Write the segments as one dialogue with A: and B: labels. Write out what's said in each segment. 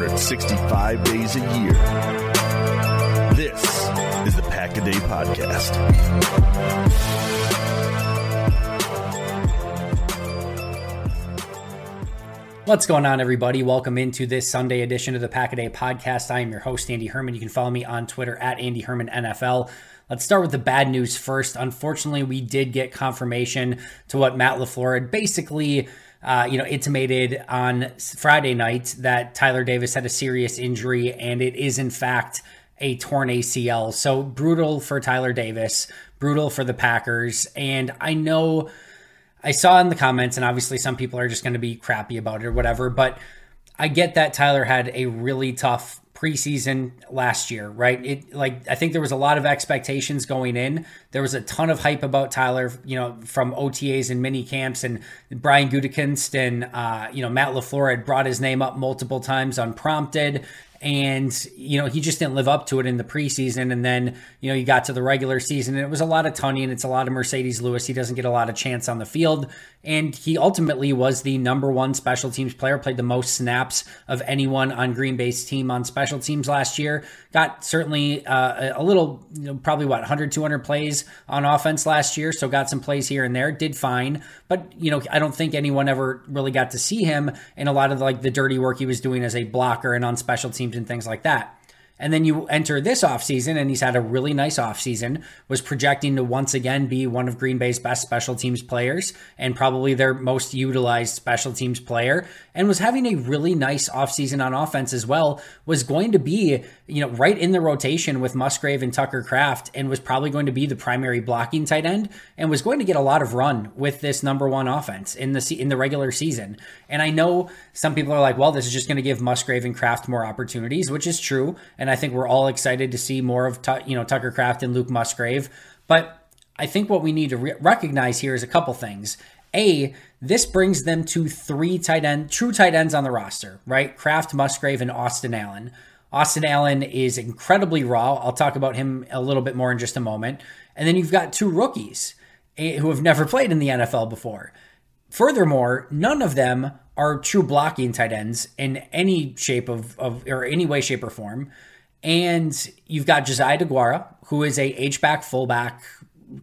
A: 365 days a year. This is the Pack a Day Podcast.
B: What's going on, everybody? Welcome into this Sunday edition of the Pack a Day Podcast. I am your host, Andy Herman. You can follow me on Twitter at Andy Herman NFL. Let's start with the bad news first. Unfortunately, we did get confirmation to what Matt LaFleur had basically uh, you know, intimated on Friday night that Tyler Davis had a serious injury, and it is in fact a torn ACL. So brutal for Tyler Davis, brutal for the Packers. And I know I saw in the comments, and obviously some people are just going to be crappy about it or whatever, but I get that Tyler had a really tough preseason last year, right? It like I think there was a lot of expectations going in. There was a ton of hype about Tyler, you know, from OTAs and mini camps, and Brian Gutekunst and uh, you know Matt LaFleur had brought his name up multiple times unprompted. And, you know, he just didn't live up to it in the preseason. And then, you know, you got to the regular season and it was a lot of Toney and it's a lot of Marcedes Lewis. He doesn't get a lot of chance on the field. And he ultimately was the number one special teams player, played the most snaps of anyone on Green Bay's team on special teams last year. Got certainly uh, a little, you know, probably what, 100, 200 plays on offense last year. So got some plays here and there, did fine. But, you know, I don't think anyone ever really got to see him in a lot of like the dirty work he was doing as a blocker and on special teams and things like that. And then you enter this offseason, and he's had a really nice offseason, was projecting to once again be one of Green Bay's best special teams players and probably their most utilized special teams player, and was having a really nice offseason on offense as well. Was going to be, you know, right in the rotation with Musgrave and Tucker Kraft, and was probably going to be the primary blocking tight end, and was going to get a lot of run with this number one offense in the in the regular season. And I know some people are like, well, this is just going to give Musgrave and Kraft more opportunities, which is true. And I think we're all excited to see more of you know Tucker Kraft and Luke Musgrave. But I think what we need to re- recognize here is a couple things. A, this brings them to three tight end, true tight ends on the roster, right? Kraft, Musgrave, and Austin Allen. Austin Allen is incredibly raw. I'll talk about him a little bit more in just a moment. And then you've got two rookies eh, who have never played in the NFL before. Furthermore, none of them are true blocking tight ends in any shape of, of or any way, shape, or form. And you've got Josiah DeGuara, who is a H-back fullback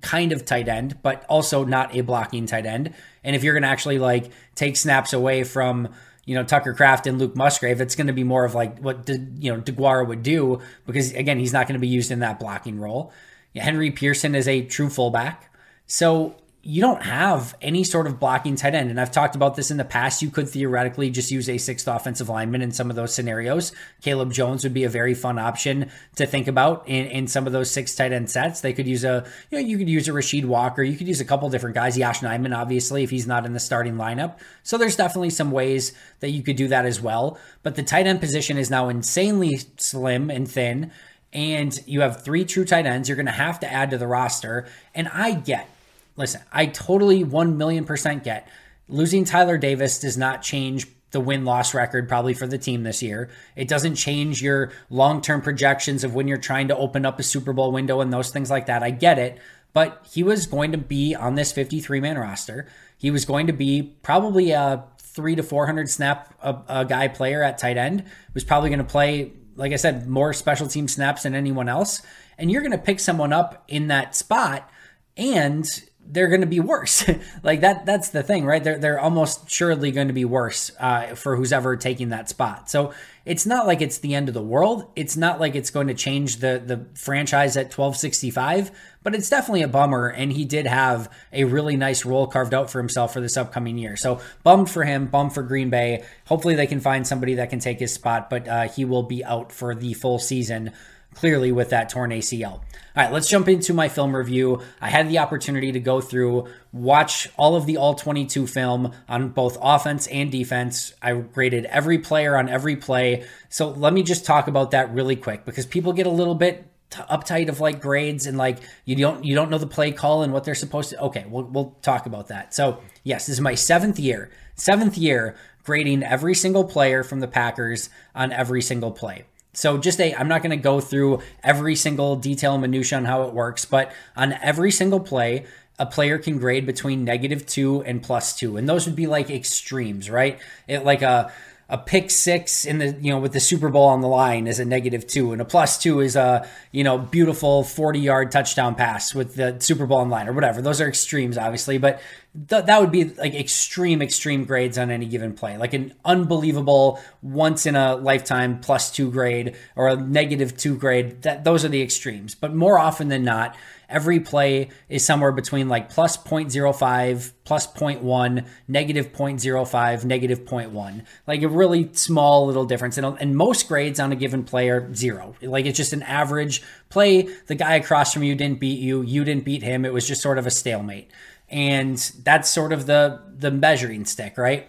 B: kind of tight end, but also not a blocking tight end. And if you're going to actually like take snaps away from you know Tucker Kraft and Luke Musgrave, it's going to be more of like what De, you know DeGuara would do because again he's not going to be used in that blocking role. Henry Pearson is a true fullback, so you don't have any sort of blocking tight end. And I've talked about this in the past. You could theoretically just use a sixth offensive lineman in some of those scenarios. Caleb Jones would be a very fun option to think about in, in some of those six tight end sets. They could use a, you know, you could use a Rasheed Walker. You could use a couple different guys. Yosh Nijman, obviously, if he's not in the starting lineup. So there's definitely some ways that you could do that as well. But the tight end position is now insanely slim and thin. And you have three true tight ends. You're going to have to add to the roster. And I get listen, I totally 1 million percent get losing Tyler Davis does not change the win loss record probably for the team this year. It doesn't change your long term projections of when you're trying to open up a Super Bowl window and those things like that. I get it. But he was going to be on this 53 man roster. He was going to be probably a three to 400 snap a, a guy player at tight end. Was probably going to play, like I said, more special team snaps than anyone else. And you're going to pick someone up in that spot. And they're going to be worse. like that that's the thing, right? They're they're almost surely going to be worse uh, for who's ever taking that spot. So it's not like it's the end of the world. It's not like it's going to change the the franchise at 1265, but it's definitely a bummer and he did have a really nice role carved out for himself for this upcoming year. So bummed for him, bummed for Green Bay. Hopefully they can find somebody that can take his spot, but uh, he will be out for the full season clearly with that torn ACL. All right, let's jump into my film review. I had the opportunity to go through, watch all of the all 22 film on both offense and defense. I graded every player on every play. So let me just talk about that really quick because people get a little bit uptight of like grades and like you don't you don't know the play call and what they're supposed to okay we'll, we'll talk about that so yes this is my seventh year seventh year grading every single player from the packers on every single play so just a, I'm not going to go through every single detail minutia on how it works, but on every single play, a player can grade between negative two and plus two, and those would be like extremes, right? It like a a pick six in the you know with the Super Bowl on the line is a negative two, and a plus two is a you know beautiful forty yard touchdown pass with the Super Bowl on the line or whatever. Those are extremes, obviously, but th- that would be like extreme extreme grades on any given play, like an unbelievable once in a lifetime plus two grade or a negative two grade. That those are the extremes, but more often than not every play is somewhere between like plus 0.05, plus 0.1, negative 0.05, negative 0.1. Like a really small little difference. And, and most grades on a given play are zero. Like it's just an average play. The guy across from you didn't beat you. You didn't beat him. It was just sort of a stalemate. And that's sort of the the measuring stick, right?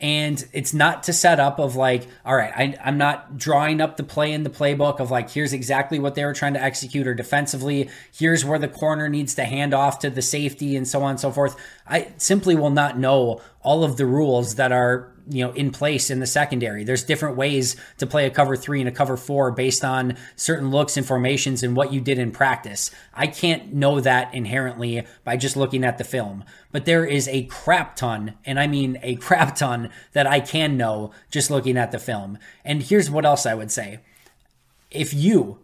B: And it's not to set up of like all right I, i'm not drawing up the play in the playbook of like here's exactly what they were trying to execute or defensively. Here's where the corner needs to hand off to the safety and so on and so forth. I simply will not know all of the rules that are you know in place in the secondary. There's different ways to play a cover three and a cover four based on certain looks and formations and what you did in practice. I can't know that inherently by just looking at the film, but there is a crap ton, and I mean a crap ton that I can know just looking at the film. And here's what else I would say: if you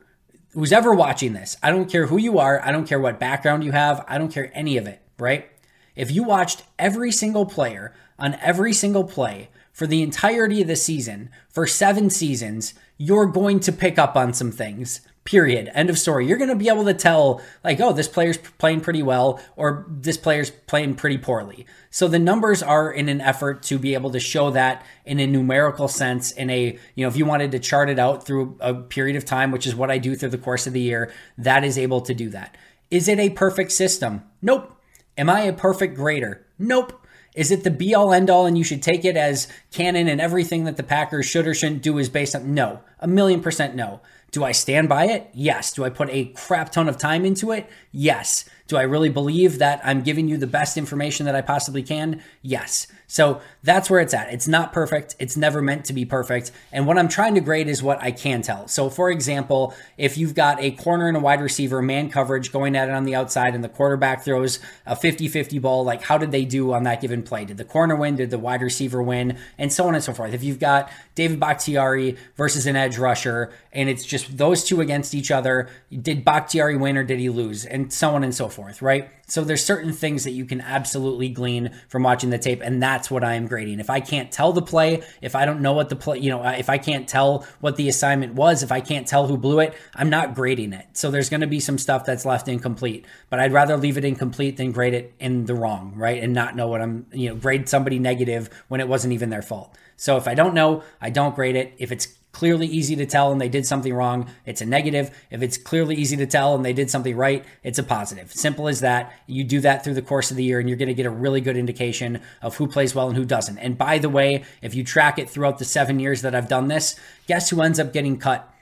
B: who's ever watching this, I don't care who you are, I don't care what background you have, I don't care any of it, right? If you watched every single player on every single play for the entirety of the season for seven seasons, you're going to pick up on some things. Period. End of story. You're going to be able to tell, like, oh, this player's playing pretty well, or this player's playing pretty poorly. So the numbers are in an effort to be able to show that in a numerical sense. In a, you know, if you wanted to chart it out through a period of time, which is what I do through the course of the year, that is able to do that. Is it a perfect system? Nope. Am I a perfect grader? Nope. Is it the be all end all and you should take it as canon and everything that the Packers should or shouldn't do is based on? No, a million percent no. Do I stand by it? Yes. Do I put a crap ton of time into it? Yes. Do I really believe that I'm giving you the best information that I possibly can? Yes. So that's where it's at. It's not perfect. It's never meant to be perfect. And what I'm trying to grade is what I can tell. So, for example, if you've got a corner and a wide receiver, man coverage going at it on the outside, and the quarterback throws a 50 50 ball, like how did they do on that given play? Did the corner win? Did the wide receiver win? And so on and so forth. If you've got David Bakhtiari versus an edge rusher, and it's just those two against each other, did Bakhtiari win or did he lose? And so on and so forth forth, right? So there's certain things that you can absolutely glean from watching the tape, and that's what I am grading. If I can't tell the play, if I don't know what the play, you know, if I can't tell what the assignment was, if I can't tell who blew it, I'm not grading it. So there's going to be some stuff that's left incomplete, but I'd rather leave it incomplete than grade it in the wrong, right? And not know what I'm, you know, grade somebody negative when it wasn't even their fault. So if I don't know, I don't grade it. If it's clearly easy to tell and they did something wrong, it's a negative. If it's clearly easy to tell and they did something right, it's a positive. Simple as that. You do that through the course of the year and you're going to get a really good indication of who plays well and who doesn't. And by the way, if you track it throughout the seven years that I've done this, guess who ends up getting cut?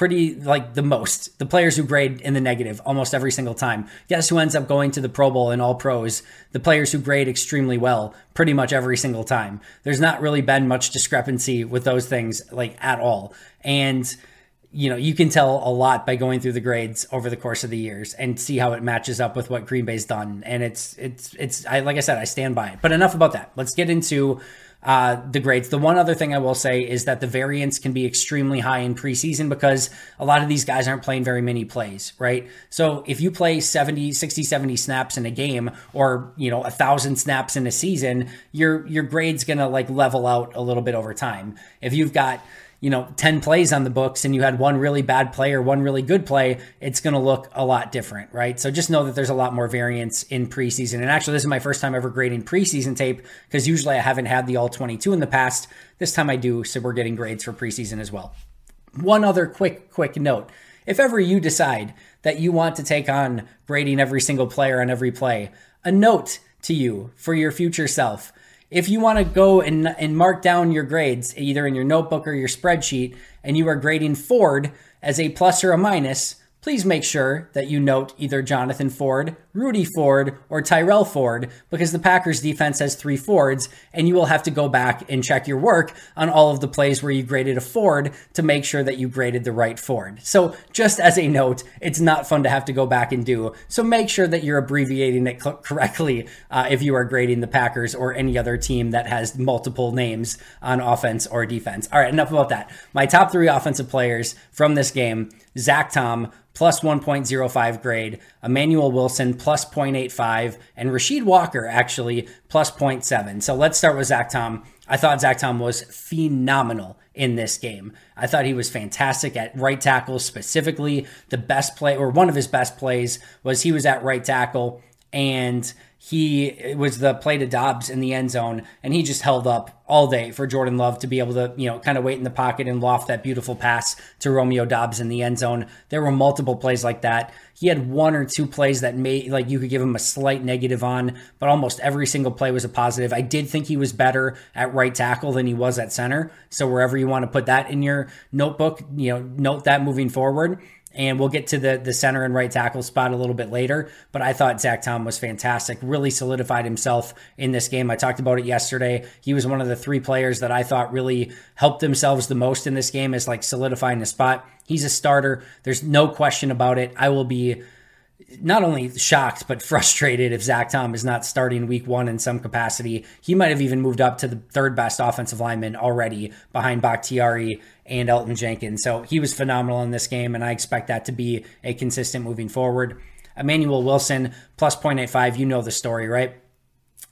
B: Pretty like the most. The players who grade in the negative almost every single time. Guess who ends up going to the Pro Bowl and all pros? The players who grade extremely well pretty much every single time. There's not really been much discrepancy with those things like at all. And you know, you can tell a lot by going through the grades over the course of the years and see how it matches up with what Green Bay's done. And it's it's it's I like I said, I stand by it. But enough about that. Let's get into uh, the grades. The one other thing I will say is that the variance can be extremely high in preseason because a lot of these guys aren't playing very many plays, right? So if you play 70, 60, 70 snaps in a game or, you know, a thousand snaps in a season, your, your grade's going to like level out a little bit over time. If you've got, you know 10 plays on the books and you had one really bad play or one really good play it's going to look a lot different right? So just know that there's a lot more variance in preseason. And actually this is my first time ever grading preseason tape because usually i haven't had the all 22 in the past. This time i do so we're getting grades for preseason as well. One other quick quick note. If ever you decide that you want to take on grading every single player on every play a note to you for your future self if you want to go and, and mark down your grades, either in your notebook or your spreadsheet, and you are grading Ford as a plus or a minus, please make sure that you note either Jonathan Ford, Rudy Ford, or Tyrell Ford because the Packers defense has three Fords, and you will have to go back and check your work on all of the plays where you graded a Ford to make sure that you graded the right Ford. So, just as a note, it's not fun to have to go back and do. So, make sure that you're abbreviating it correctly uh, if you are grading the Packers or any other team that has multiple names on offense or defense. All right, enough about that. My top three offensive players from this game Zach Tom, plus 1.05 grade, Emmanuel Wilson plus 0.85, and Rasheed Walker actually plus 0.7. So let's start with Zach Tom. I thought Zach Tom was phenomenal in this game. I thought he was fantastic at right tackle, specifically the best play or one of his best plays was he was at right tackle and he was the play to Doubs in the end zone, and he just held up all day for Jordan Love to be able to, you know, kind of wait in the pocket and loft that beautiful pass to Romeo Doubs in the end zone. There were multiple plays like that. He had one or two plays that made like you could give him a slight negative on, but almost every single play was a positive. I did think he was better at right tackle than he was at center. So wherever you want to put that in your notebook, you know, note that moving forward and we'll get to the the center and right tackle spot a little bit later. But I thought Zach Tom was fantastic, really solidified himself in this game. I talked about it yesterday. He was one of the three players that I thought really helped themselves the most in this game, is like solidifying the spot. He's a starter. There's no question about it. I will be not only shocked but frustrated if Zach Tom is not starting week one in some capacity. He might have even moved up to the third best offensive lineman already behind Bakhtiari and Elgton Jenkins. So he was phenomenal in this game, and I expect that to be a consistent moving forward. Emmanuel Wilson plus 0.85, you know the story, right?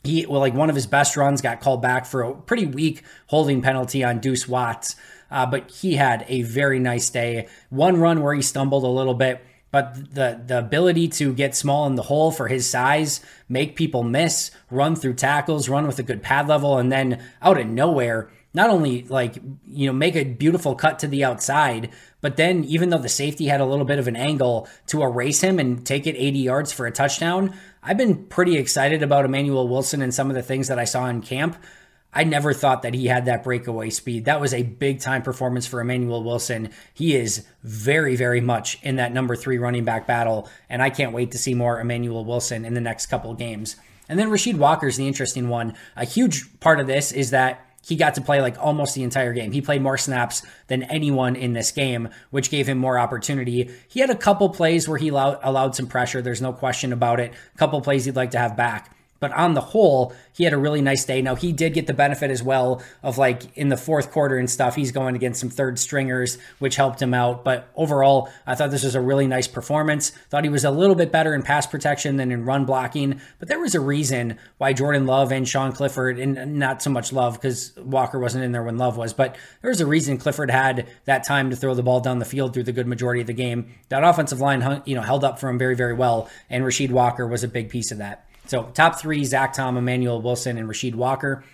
B: He well, like one of his best runs got called back for a pretty weak holding penalty on Deuce Watts. Uh, but he had a very nice day. One run where he stumbled a little bit, but the the ability to get small in the hole for his size, make people miss, run through tackles, run with a good pad level, and then out of nowhere, not only like you know make a beautiful cut to the outside, but then even though the safety had a little bit of an angle to erase him and take it 80 yards for a touchdown, I've been pretty excited about Emmanuel Wilson and some of the things that I saw in camp. I never thought that he had that breakaway speed. That was a big time performance for Emmanuel Wilson. He is very, very much in that number three running back battle, and I can't wait to see more Emmanuel Wilson in the next couple games. And then Rasheed Walker is the interesting one. A huge part of this is that he got to play like almost the entire game. He played more snaps than anyone in this game, which gave him more opportunity. He had a couple plays where he allowed, allowed some pressure. There's no question about it. A couple plays he'd like to have back. But on the whole, he had a really nice day. Now, he did get the benefit as well of like in the fourth quarter and stuff, he's going against some third stringers, which helped him out. But overall, I thought this was a really nice performance. Thought he was a little bit better in pass protection than in run blocking. But there was a reason why Jordan Love and Sean Clifford, and not so much Love because Walker wasn't in there when Love was, but there was a reason Clifford had that time to throw the ball down the field through the good majority of the game. That offensive line, you know, held up for him very, very well. And Rasheed Walker was a big piece of that. So top three, Zach Tom, Emmanuel Wilson, and Rasheed Walker.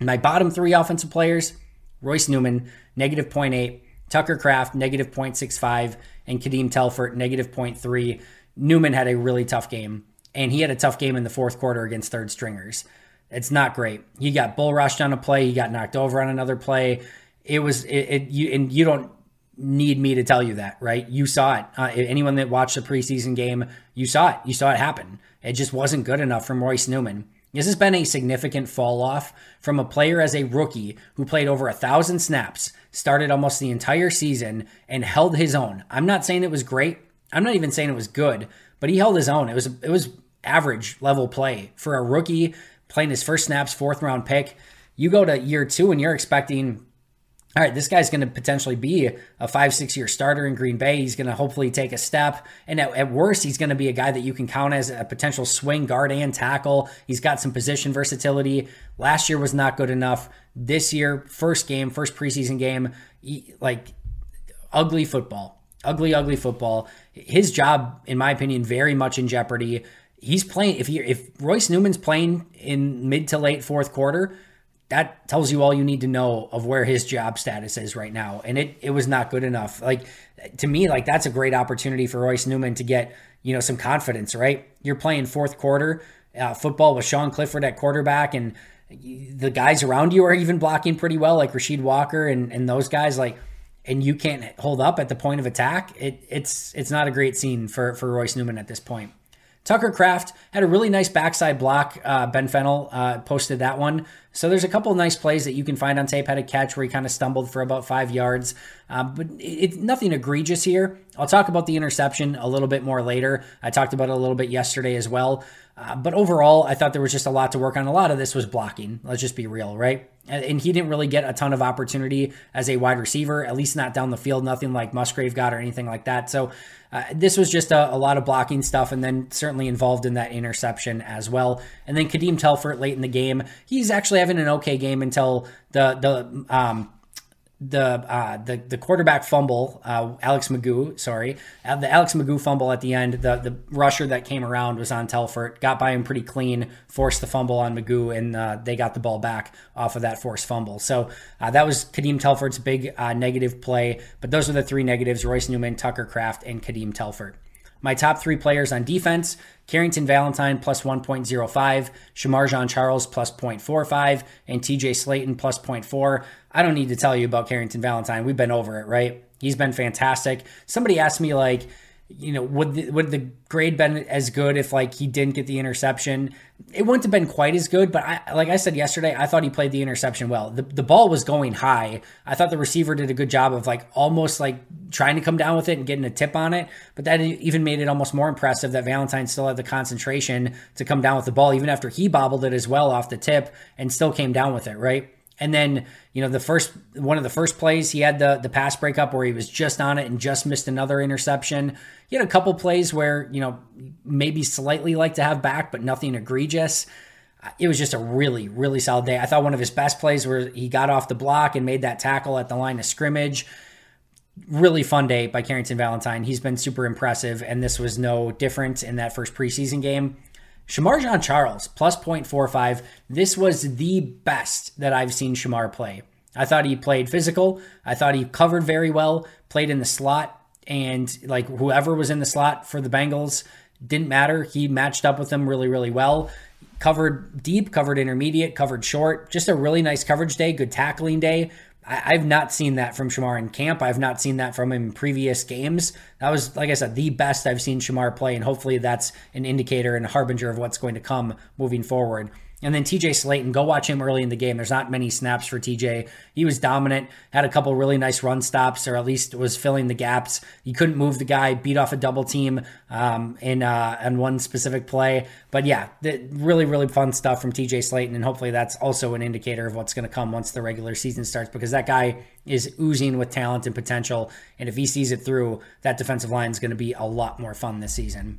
B: My bottom three offensive players, Royce Newman, negative 0.8, Tucker Kraft, negative 0.65, and Kadeem Telfort, negative 0.3. Newman had a really tough game, and he had a tough game in the fourth quarter against third stringers. It's not great. He got bull rushed on a play. He got knocked over on another play. It was it, it you and you don't need me to tell you that, right? You saw it. Uh, anyone that watched the preseason game, you saw it. You saw it happen. It just wasn't good enough from Royce Newman. This has been a significant fall off from a player as a rookie who played over a thousand snaps, started almost the entire season, and held his own. I'm not saying it was great. I'm not even saying it was good, but he held his own. It was it was average level play for a rookie playing his first snaps, fourth round pick. You go to year two and you're expecting all right, this guy's going to potentially be a five, six year starter in Green Bay. He's going to hopefully take a step. And at, at, worst, he's going to be a guy that you can count as a potential swing guard and tackle. He's got some position versatility. Last year was not good enough. This year, first game, first preseason game, like ugly football. Ugly, ugly football. His job, in my opinion, very much in jeopardy. He's playing, if, he, if Royce Newman's playing in mid to late fourth quarter, that tells you all you need to know of where his job status is right now. And it, it was not good enough. Like to me, like that's a great opportunity for Royce Newman to get, you know, some confidence, right? You're playing fourth quarter uh, football with Sean Clifford at quarterback and the guys around you are even blocking pretty well, like Rasheed Walker and, and those guys, like, and you can't hold up at the point of attack. It, it's, it's not a great scene for, for Royce Newman at this point. Tucker Kraft had a really nice backside block. Uh, ben Fennell uh, posted that one. So there's a couple nice plays that you can find on tape. Had a catch where he kind of stumbled for about five yards, uh, but it's it, nothing egregious here. I'll talk about the interception a little bit more later. I talked about it a little bit yesterday as well. Uh, but overall, I thought there was just a lot to work on. A lot of this was blocking. Let's just be real, right? And he didn't really get a ton of opportunity as a wide receiver, at least not down the field, nothing like Musgrave got or anything like that. So uh, this was just a, a, lot of blocking stuff, and then certainly involved in that interception as well. And then Kadeem Telfort late in the game, he's actually having an okay game until the the um, the uh, the the quarterback fumble, uh, Alex McGough, sorry, uh, the Alex McGough fumble at the end. The the rusher that came around was on Telfort, got by him pretty clean, forced the fumble on McGough, and uh, they got the ball back off of that forced fumble. So uh, that was Kadeem Telfort's big uh, negative play. But those are the three negatives: Royce Newman, Tucker Kraft, and Kadeem Telfort. My top three players on defense Carrington Valentine plus 1.05, Shemar Jean Charles plus 0.45, and TJ Slaton plus 0.4. I don't need to tell you about Carrington Valentine. We've been over it, right? He's been fantastic. Somebody asked me, like, you know, would the, would the grade been as good if like he didn't get the interception? It wouldn't have been quite as good, but I, like I said yesterday, I thought he played the interception well. The, the ball was going high. I thought the receiver did a good job of like almost like trying to come down with it and getting a tip on it. But that even made it almost more impressive that Valentine still had the concentration to come down with the ball, even after he bobbled it as well off the tip and still came down with it, right? And then, you know, the first one of the first plays, he had the the pass breakup where he was just on it and just missed another interception. He had a couple plays where, you know, maybe slightly like to have back, but nothing egregious. It was just a really, really solid day. I thought one of his best plays where he got off the block and made that tackle at the line of scrimmage. Really fun day by Carrington Valentine. He's been super impressive, and this was no different in that first preseason game. Shemar Jean Charles, plus 0.45. This was the best that I've seen Shemar play. I thought he played physical. I thought he covered very well, played in the slot, and like whoever was in the slot for the Bengals didn't matter. He matched up with them really, really well. Covered deep, covered intermediate, covered short. Just a really nice coverage day, good tackling day. I, have not seen that from Shemar in camp. I've not seen that from him in previous games. That was, like I said, the best I've seen Shemar play, and hopefully that's an indicator and a harbinger of what's going to come moving forward. And then TJ Slaton, go watch him early in the game. There's not many snaps for TJ. He was dominant, had a couple really nice run stops, or at least was filling the gaps. He couldn't move the guy, beat off a double team um, in uh, in one specific play. But yeah, the, really really fun stuff from TJ Slaton, and hopefully that's also an indicator of what's going to come once the regular season starts because that guy is oozing with talent and potential. And if he sees it through, that defensive line is going to be a lot more fun this season.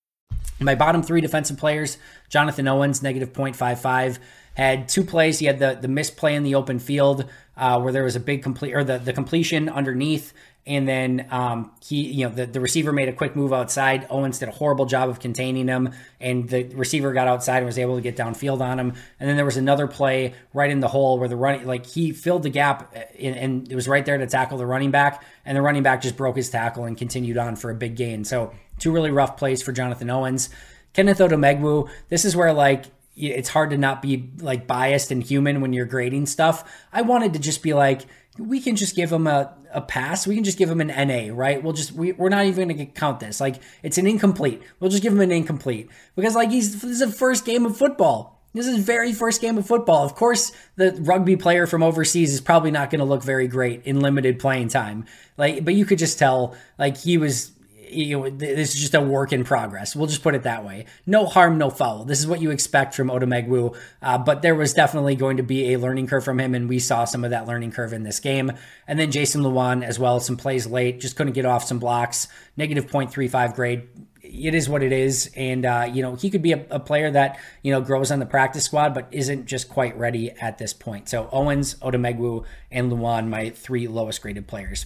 B: My bottom three defensive players Jonathan Owens, negative 0.55, had two plays. He had the, the missed play in the open field uh, where there was a big complete, or the, the completion underneath. And then um, he, you know, the, the receiver made a quick move outside. Owens did a horrible job of containing him, and the receiver got outside and was able to get downfield on him. And then there was another play right in the hole where the running, like he filled the gap, and, and it was right there to tackle the running back, and the running back just broke his tackle and continued on for a big gain. So Two really rough plays for Jonathan Owens. Kenneth Odumegwu, this is where like it's hard to not be like biased and human when you're grading stuff. I wanted to just be like, we can just give him a, a pass. We can just give him an NA, right? We'll just we, we're not even going to count this. Like it's an incomplete. We'll just give him an incomplete because like he's this is the first game of football. This is his very first game of football. Of course, the rugby player from overseas is probably not going to look very great in limited playing time. Like, but you could just tell like he was you know, this is just a work in progress. We'll just put it that way. No harm, no foul. This is what you expect from Odumegwu, uh, but there was definitely going to be a learning curve from him, and we saw some of that learning curve in this game. And then Jason Lewan as well, some plays late, just couldn't get off some blocks. Negative 0.35 grade. It is what it is, and uh, you know he could be a, a, player that you know grows on the practice squad, but isn't just quite ready at this point. So Owens, Odumegwu, and Lewan, my three lowest graded players.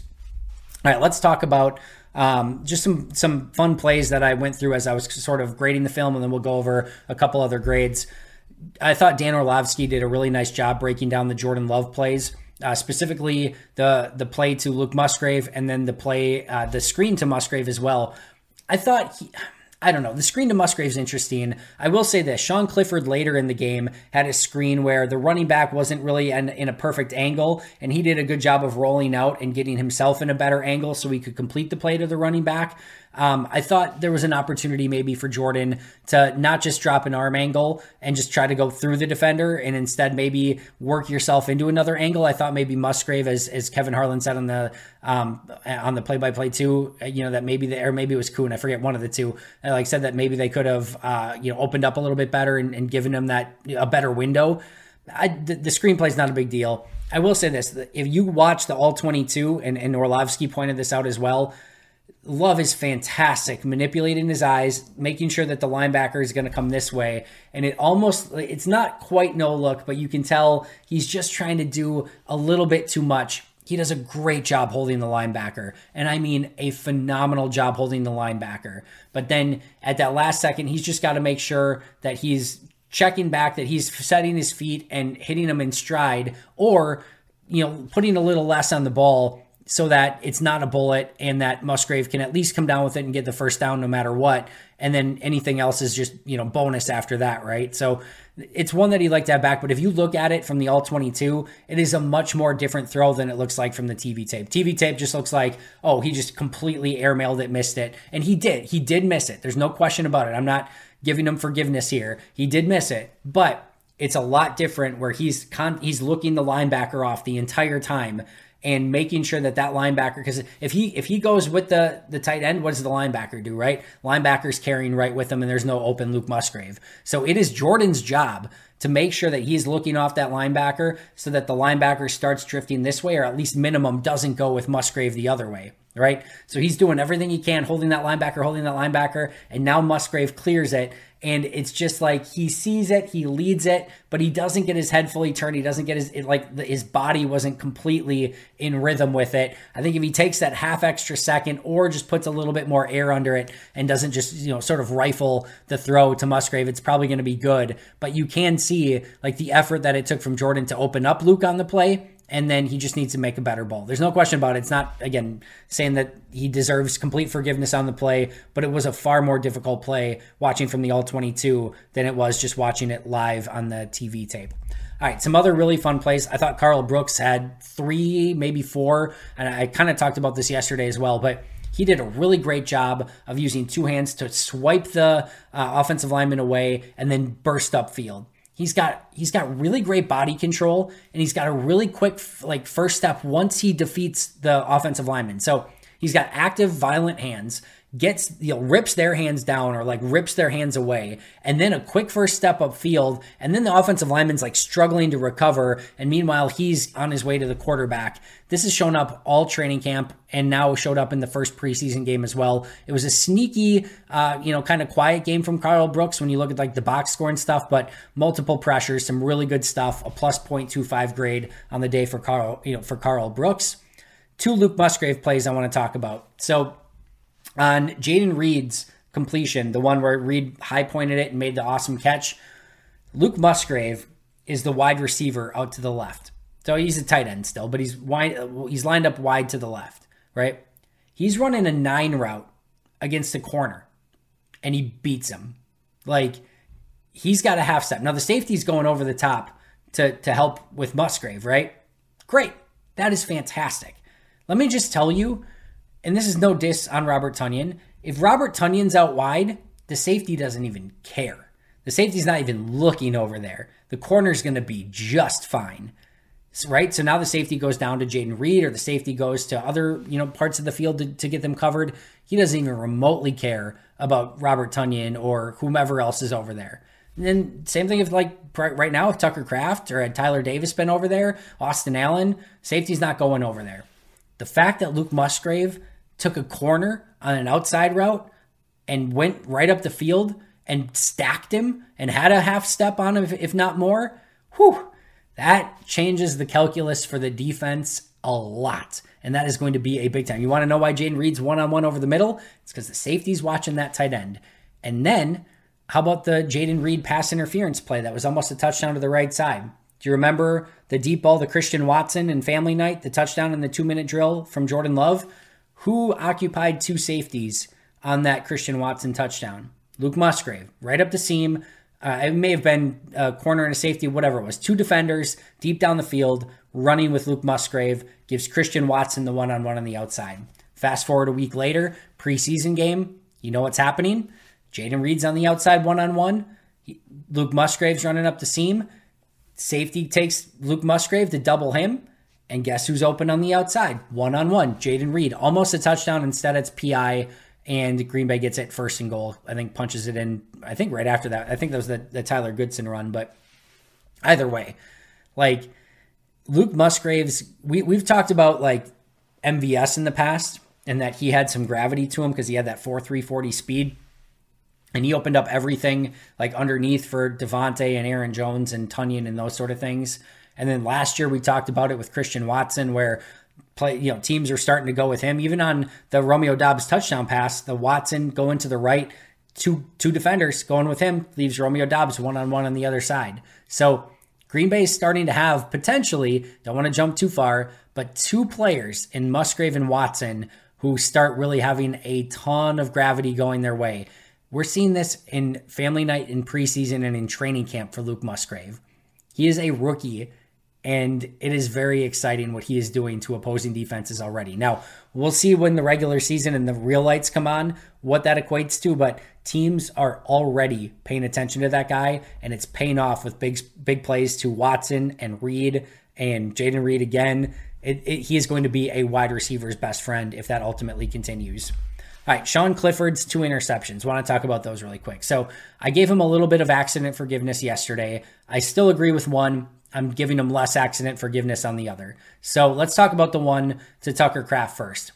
B: All right, let's talk about um, just some some fun plays that I went through as I was sort of grading the film, and then we'll go over a couple other grades. I thought Dan Orlovsky did a really nice job breaking down the Jordan Love plays. Uh, specifically the the play to Luke Musgrave and then the play uh, the screen to Musgrave as well. I thought he, I don't know. The screen to Musgrave is interesting. I will say this Sean Clifford later in the game had a screen where the running back wasn't really in, in, a perfect angle, and he did a good job of rolling out and getting himself in a better angle so he could complete the play to the running back. Um, I thought there was an opportunity maybe for Jordan to not just drop an arm angle and just try to go through the defender and instead maybe work yourself into another angle. I thought maybe Musgrave, as, as Kevin Harlan said on the um, on the play by play too, you know that maybe the or maybe it was Kuhn, I forget one of the two. I like said that maybe they could have uh, you know opened up a little bit better and, and given him that a better window. I, the, the screenplay is not a big deal. I will say this: if you watch the all twenty two, and, and Orlovsky pointed this out as well Love is fantastic, manipulating his eyes, making sure that the linebacker is going to come this way. And it almost, it's not quite no look, but you can tell he's just trying to do a little bit too much. He does a great job holding the linebacker. And I mean a phenomenal job holding the linebacker. But then at that last second, he's just got to make sure that he's checking back, that he's setting his feet and hitting them in stride, or you know, putting a little less on the ball so that it's not a bullet and that Musgrave can at least come down with it and get the first down no matter what. And then anything else is just, you know, bonus after that, right? So it's one that he'd like to have back. But if you look at it from the all 22, it is a much more different throw than it looks like from the TV tape. TV tape just looks like, oh, he just completely airmailed it, missed it. And he did. He did miss it. There's no question about it. I'm not giving him forgiveness here. He did miss it. But it's a lot different where he's con- he's looking the linebacker off the entire time and making sure that that linebacker because if he if he goes with the the tight end what does the linebacker do right? Linebackers carrying right with him and there's no open luke musgrave. So it is jordan's job to make sure that he's looking off that linebacker so that the linebacker starts drifting this way or at least minimum doesn't go with musgrave the other way right? So he's doing everything he can holding that linebacker holding that linebacker and now musgrave clears it and it's just like he sees it, he leads it, but he doesn't get his head fully turned. He doesn't get his it, like his body wasn't completely in rhythm with it. I think if he takes that half extra second or just puts a little bit more air under it and doesn't just you know sort of rifle the throw to Musgrave, it's probably going to be good. But you can see like the effort that it took from Jordan to open up Luke on the play and then he just needs to make a better ball. There's no question about it. It's not, again, saying that he deserves complete forgiveness on the play, but it was a far more difficult play watching from the All 22 than it was just watching it live on the TV tape. All right, some other really fun plays. I thought Karl Brooks had three, maybe four, and I kind of talked about this yesterday as well, but he did a really great job of using two hands to swipe the uh, offensive lineman away and then burst upfield. He's got he's got really great body control and he's got a really quick like first step once he defeats the offensive lineman. So he's got active violent hands gets you know rips their hands down or like rips their hands away. And then a quick first step up field and then the offensive lineman's like struggling to recover. And meanwhile he's on his way to the quarterback. This has shown up all training camp and now showed up in the first preseason game as well. It was a sneaky uh, you know kind of quiet game from karl brooks when you look at like the box score and stuff but multiple pressures some really good stuff a plus 0.25 grade on the day for carl you know for karl brooks. Two luke musgrave plays i want to talk about. So on Jayden Reed's completion, the one where Reed high pointed it and made the awesome catch, Luke Musgrave is the wide receiver out to the left. So he's a tight end still, but he's wide. He's lined up wide to the left, right? He's running a nine route against a corner, and he beats him. Like he's got a half step. Now the safety's going over the top to to help with Musgrave, right? Great, that is fantastic. Let me just tell you, and this is no diss on Robert Tonyan. If Robert Tonyan's out wide, the safety doesn't even care. The safety's not even looking over there. The corner's going to be just fine. Right? So now the safety goes down to Jayden Reed or the safety goes to other, you know, parts of the field to, to get them covered. He doesn't even remotely care about Robert Tonyan or whomever else is over there. And then same thing if like right now if Tucker Kraft or had Tyler Davis been over there, Austin Allen, safety's not going over there. The fact that Luke Musgrave took a corner on an outside route and went right up the field and stacked him and had a half step on him, if not more, whew, that changes the calculus for the defense a lot. And that is going to be a big time. You want to know why Jayden Reed's one on one over the middle? It's because the safety's watching that tight end. And then, how about the Jayden Reed pass interference play that was almost a touchdown to the right side? Do you remember the deep ball the Christian Watson and family night, the touchdown in the two minute drill from Jordan Love? Who occupied two safeties on that Christian Watson touchdown? Luke Musgrave, right up the seam. Uh, it may have been a corner and a safety, whatever it was. Two defenders deep down the field, running with Luke Musgrave, gives Christian Watson the one on one on the outside. Fast forward a week later, preseason game. You know what's happening? Jayden Reed's on the outside one on one. Luke Musgrave's running up the seam. Safety takes Luke Musgrave to double him. And guess who's open on the outside? One on one, Jayden Reed. Almost a touchdown. Instead, it's PI, and Green Bay gets it first and goal. I think punches it in. I think right after that. I think that was the, the Tyler Goodson run. But either way, like Luke Musgraves, we, we've talked about like MVS in the past and that he had some gravity to him because he had that 4 3 40 speed. And he opened up everything like underneath for Davante and Aaron Jones and Tonyan and those sort of things. And then last year we talked about it with Christian Watson, where play you know teams are starting to go with him. Even on the Romeo Doubs touchdown pass, the Watson going to the right, two two defenders going with him leaves Romeo Doubs one on one on the other side. So Green Bay is starting to have potentially, don't want to jump too far, but two players in Musgrave and Watson who start really having a ton of gravity going their way. We're seeing this in family night in preseason and in training camp for Luke Musgrave. He is a rookie, and it is very exciting what he is doing to opposing defenses already. Now, we'll see when the regular season and the real lights come on what that equates to, but teams are already paying attention to that guy, and it's paying off with big big plays to Watson and Reed and Jayden Reed again. It, it, he is going to be a wide receiver's best friend if that ultimately continues. All right, Sean Clifford's two interceptions. Want to talk about those really quick. So I gave him a little bit of accident forgiveness yesterday. I still agree with one. I'm giving him less accident forgiveness on the other. So let's talk about the one to Tucker Kraft first.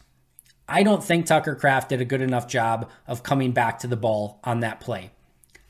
B: I don't think Tucker Kraft did a good enough job of coming back to the ball on that play.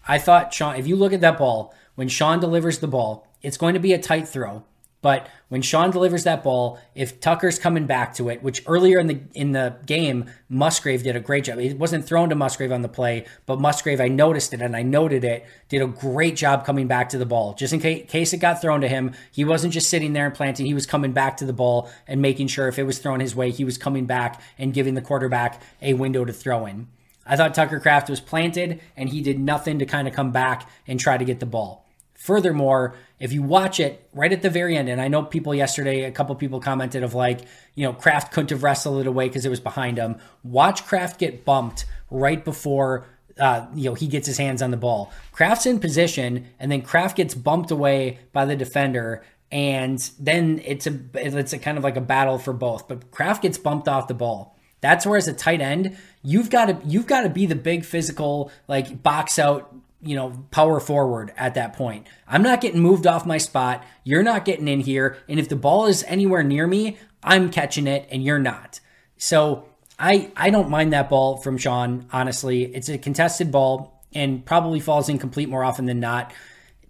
B: I thought Sean, if you look at that ball, when Sean delivers the ball, it's going to be a tight throw. But when Sean delivers that ball, if Tucker's coming back to it, which earlier in the in the game, Musgrave did a great job. It wasn't thrown to Musgrave on the play, but Musgrave, I noticed it and I noted it, did a great job coming back to the ball. Just in case, case it got thrown to him, he wasn't just sitting there and planting. He was coming back to the ball and making sure if it was thrown his way, he was coming back and giving the quarterback a window to throw in. I thought Tucker Kraft was planted and he did nothing to kind of come back and try to get the ball. Furthermore, if you watch it right at the very end, and I know people yesterday, a couple people commented of like, you know, Kraft couldn't have wrestled it away because it was behind him. Watch Kraft get bumped right before uh, you know he gets his hands on the ball. Kraft's in position, and then Kraft gets bumped away by the defender, and then it's a it's a kind of like a battle for both. But Kraft gets bumped off the ball. That's where as a tight end, you've got to you've got to be the big physical like box out you know, power forward at that point. I'm not getting moved off my spot. You're not getting in here. And if the ball is anywhere near me, I'm catching it and you're not. So I I don't mind that ball from Sean, honestly. It's a contested ball and probably falls incomplete more often than not.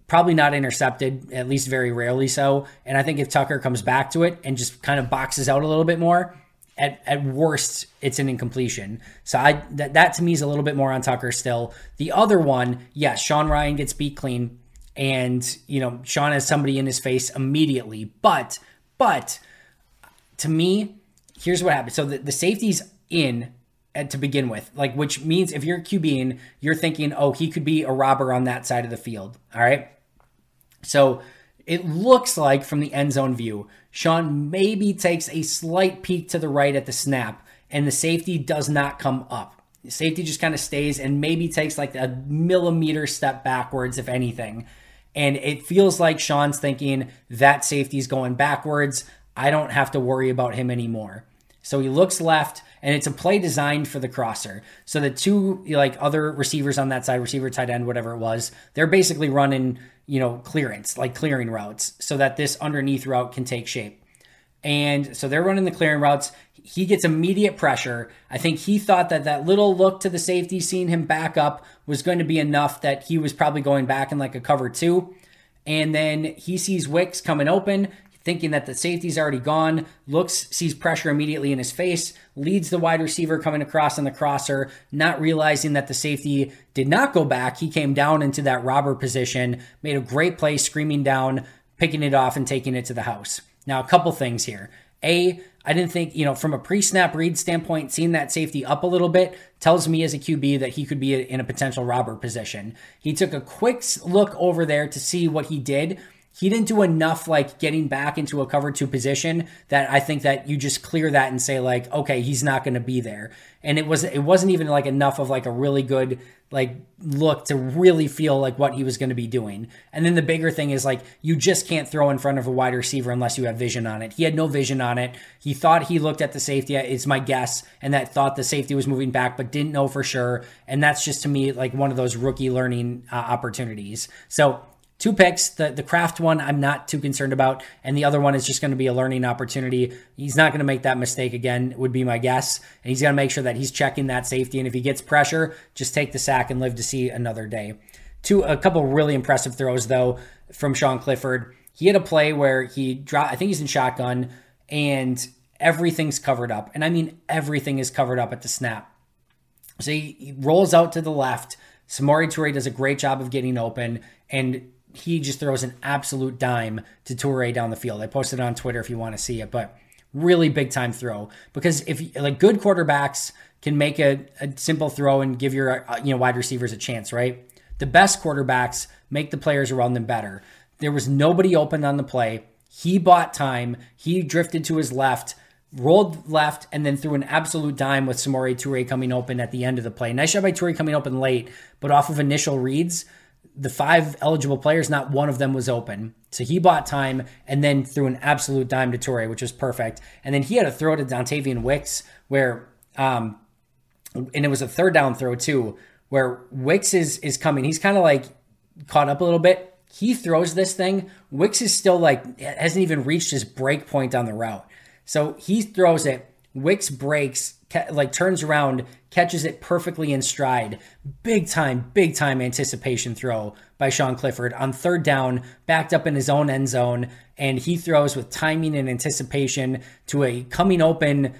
B: Probably not intercepted, at least very rarely so. And I think if Tucker comes back to it and just kind of boxes out a little bit more, at, at worst, it's an incompletion. So I that, that to me is a little bit more on Tucker still. The other one, yes, Sean Rhyan gets beat clean, and you know Sean has somebody in his face immediately. But but to me, here's what happens. So the, the safety's in to begin with, like which means if you're QBing, you're thinking, oh, he could be a robber on that side of the field. All right. So it looks like from the end zone view, Sean maybe takes a slight peek to the right at the snap, and the safety does not come up. The safety just kind of stays and maybe takes like a millimeter step backwards, if anything. And it feels like Sean's thinking that safety's going backwards. I don't have to worry about him anymore. So he looks left, and it's a play designed for the crosser. So the two like other receivers on that side, receiver, tight end, whatever it was, they're basically running you know, clearance, like clearing routes, so that this underneath route can take shape. And so they're running the clearing routes. He gets immediate pressure. I think he thought that that little look to the safety, seeing him back up, was going to be enough that he was probably going back in like a cover two. And then he sees Wicks coming open thinking that the safety's already gone, looks, sees pressure immediately in his face, leads the wide receiver coming across on the crosser, not realizing that the safety did not go back. He came down into that robber position, made a great play, screaming down, picking it off, and taking it to the house. Now, a couple things here. A, I didn't think, you know, from a pre snap read standpoint, seeing that safety up a little bit tells me as a QB that he could be in a potential robber position. He took a quick look over there to see what he did he didn't do enough like getting back into a cover two position that I think that you just clear that and say like, okay, he's not going to be there. And it was it wasn't even like enough of like a really good like look to really feel like what he was going to be doing. And then the bigger thing is like you just can't throw in front of a wide receiver unless you have vision on it. He had no vision on it. He thought he looked at the safety, it's my guess, and that thought the safety was moving back, but didn't know for sure. And that's just to me like one of those rookie learning uh, opportunities. So two picks. The the Kraft one I'm not too concerned about, and the other one is just going to be a learning opportunity. He's not going to make that mistake again, would be my guess. And he's going to make sure that he's checking that safety. And if he gets pressure, just take the sack and live to see another day. Two a couple really impressive throws though from Sean Clifford. He had a play where he dropped. I think he's in shotgun, and everything's covered up, and I mean everything is covered up at the snap. So he, he rolls out to the left. Samori Toure does a great job of getting open, and he just throws an absolute dime to Toure down the field. I posted it on Twitter if you want to see it, but really big time throw because if like good quarterbacks can make a, a simple throw and give your uh, you know wide receivers a chance, right? The best quarterbacks make the players around them better. There was nobody open on the play. He bought time. He drifted to his left, rolled left, and then threw an absolute dime with Samori Toure coming open at the end of the play. Nice job by Toure coming open late, but off of initial reads, the five eligible players, not one of them was open. So he bought time and then threw an absolute dime to Toure, which was perfect. And then he had a throw to Dontayvion Wicks where, um, and it was a third down throw too, where Wicks is is coming. He's kind of like caught up a little bit. He throws this thing. Wicks is still like hasn't even reached his break point on the route. So he throws it. Wicks breaks, like turns around, catches it perfectly in stride. Big time, big time anticipation throw by Sean Clifford on third down, backed up in his own end zone, and he throws with timing and anticipation to a coming open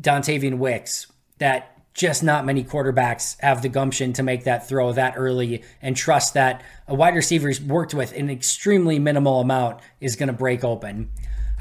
B: Dontayvion Wicks that just not many quarterbacks have the gumption to make that throw that early and trust that a wide receiver's worked with an extremely minimal amount is going to break open.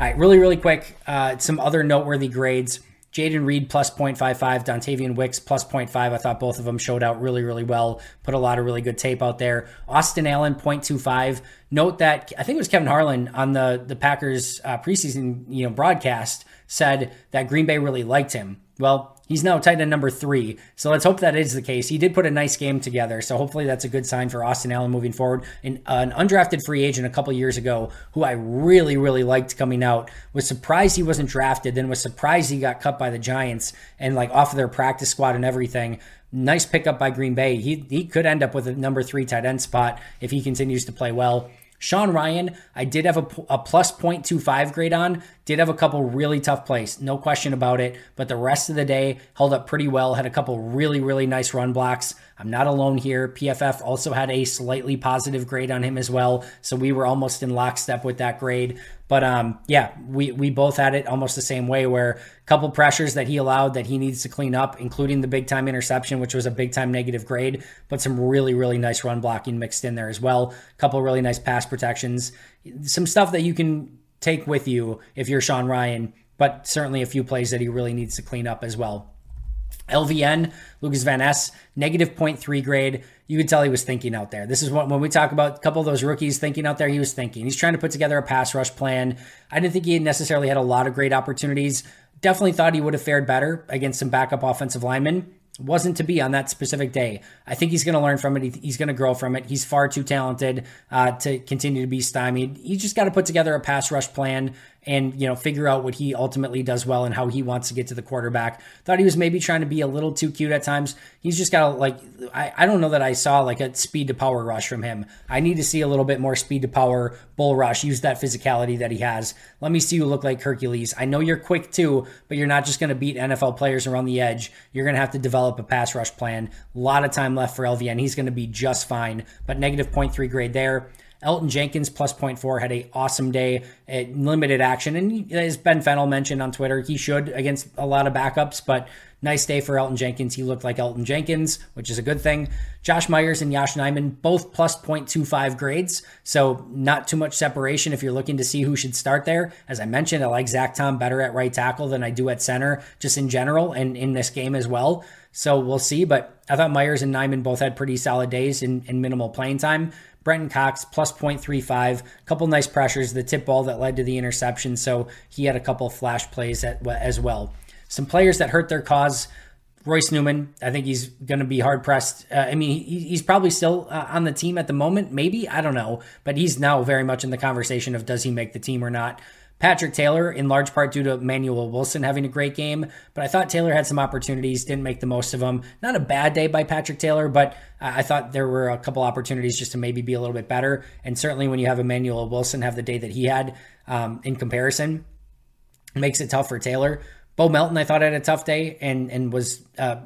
B: All right, really, really quick, uh, some other noteworthy grades. Jayden Reed plus 0.55, Dontayvion Wicks plus 0.5. I thought both of them showed out really, really well. Put a lot of really good tape out there. Austin Allen 0.25. Note that I think it was Kevin Harlan on the the Packers uh, preseason you know broadcast said that Green Bay really liked him. Well, He's now tight end number three. So let's hope that is the case. He did put a nice game together. So hopefully that's a good sign for Austin Allen moving forward. And uh, an undrafted free agent a couple years ago who I really, really liked coming out. Was surprised he wasn't drafted, then was surprised he got cut by the Giants and like off of their practice squad and everything. Nice pickup by Green Bay. He, he could end up with a number three tight end spot if he continues to play well. Sean Rhyan, I did have a, a plus 0.25 grade on, did have a couple really tough plays, no question about it. But the rest of the day held up pretty well, had a couple really, really nice run blocks. I'm not alone here. PFF also had a slightly positive grade on him as well. So we were almost in lockstep with that grade. But um, yeah, we, we both had it almost the same way where a couple pressures that he allowed that he needs to clean up, including the big time interception, which was a big time negative grade, but some really, really nice run blocking mixed in there as well. A couple really nice pass protections, some stuff that you can take with you if you're Sean Rhyan, but certainly a few plays that he really needs to clean up as well. LVN, Lucas Van Ness, negative 0.3 grade. You could tell he was thinking out there. This is what, when we talk about a couple of those rookies thinking out there, he was thinking. He's trying to put together a pass rush plan. I didn't think he necessarily had a lot of great opportunities. Definitely thought he would have fared better against some backup offensive linemen wasn't to be on that specific day. I think he's going to learn from it. He's going to grow from it. He's far too talented uh, to continue to be stymied. He just got to put together a pass rush plan and you know figure out what he ultimately does well and how he wants to get to the quarterback. Thought he was maybe trying to be a little too cute at times. He's just got to like I, I don't know that I saw like a speed to power rush from him. I need to see a little bit more speed to power bull rush. Use that physicality that he has. Let me see you look like Hercules. I know you're quick too, but you're not just going to beat NFL players around the edge. You're going to have to develop a pass rush plan. A lot of time left for LVN. He's going to be just fine, but negative 0.3 grade there. Elgton Jenkins plus 0.4 had a awesome day at limited action. And as Ben Fennell mentioned on Twitter, he should against a lot of backups, but nice day for Elgton Jenkins. He looked like Elgton Jenkins, which is a good thing. Josh Myers and Yosh Nijman, both plus 0.25 grades. So not too much separation if you're looking to see who should start there. As I mentioned, I like Zach Tom better at right tackle than I do at center, just in general and in this game as well. So we'll see. But I thought Myers and Nijman both had pretty solid days in minimal playing time. Brenton Cox plus 0.35, couple nice pressures, the tip ball that led to the interception. So he had a couple flash plays as well. Some players that hurt their cause. Royce Newman, I think he's going to be hard pressed. Uh, I mean, he, he's probably still uh, on the team at the moment, maybe. I don't know. But he's now very much in the conversation of does he make the team or not. Patrick Taylor, in large part due to Manuel Wilson having a great game, but I thought Taylor had some opportunities, didn't make the most of them. Not a bad day by Patrick Taylor, but I thought there were a couple opportunities just to maybe be a little bit better. And certainly when you have Emmanuel Wilson have the day that he had um, in comparison, makes it tough for Taylor. Bo Melton, I thought had a tough day and and was uh,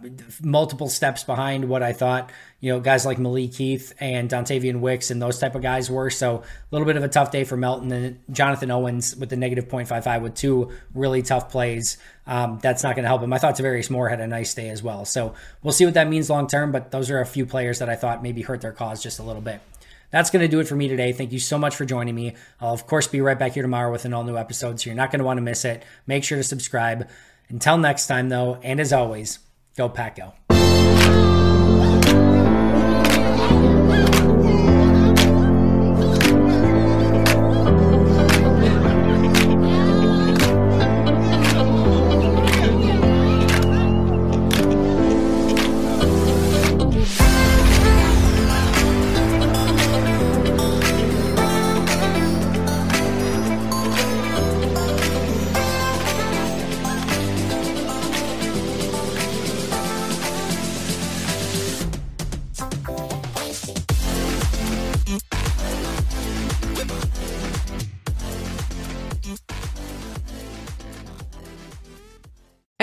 B: multiple steps behind what I thought you know guys like Malik Heath and Dontayvion Wicks and those type of guys were. So a little bit of a tough day for Melton and Jonathan Owens with the negative 0.55 with two really tough plays. Um, that's not going to help him. I thought Tarvarius Moore had a nice day as well. So we'll see what that means long term. But those are a few players that I thought maybe hurt their cause just a little bit. That's going to do it for me today. Thank you so much for joining me. I'll, of course, be right back here tomorrow with an all new episode, so you're not going to want to miss it. Make sure to subscribe. Until next time, though, and as always, go Pack Go.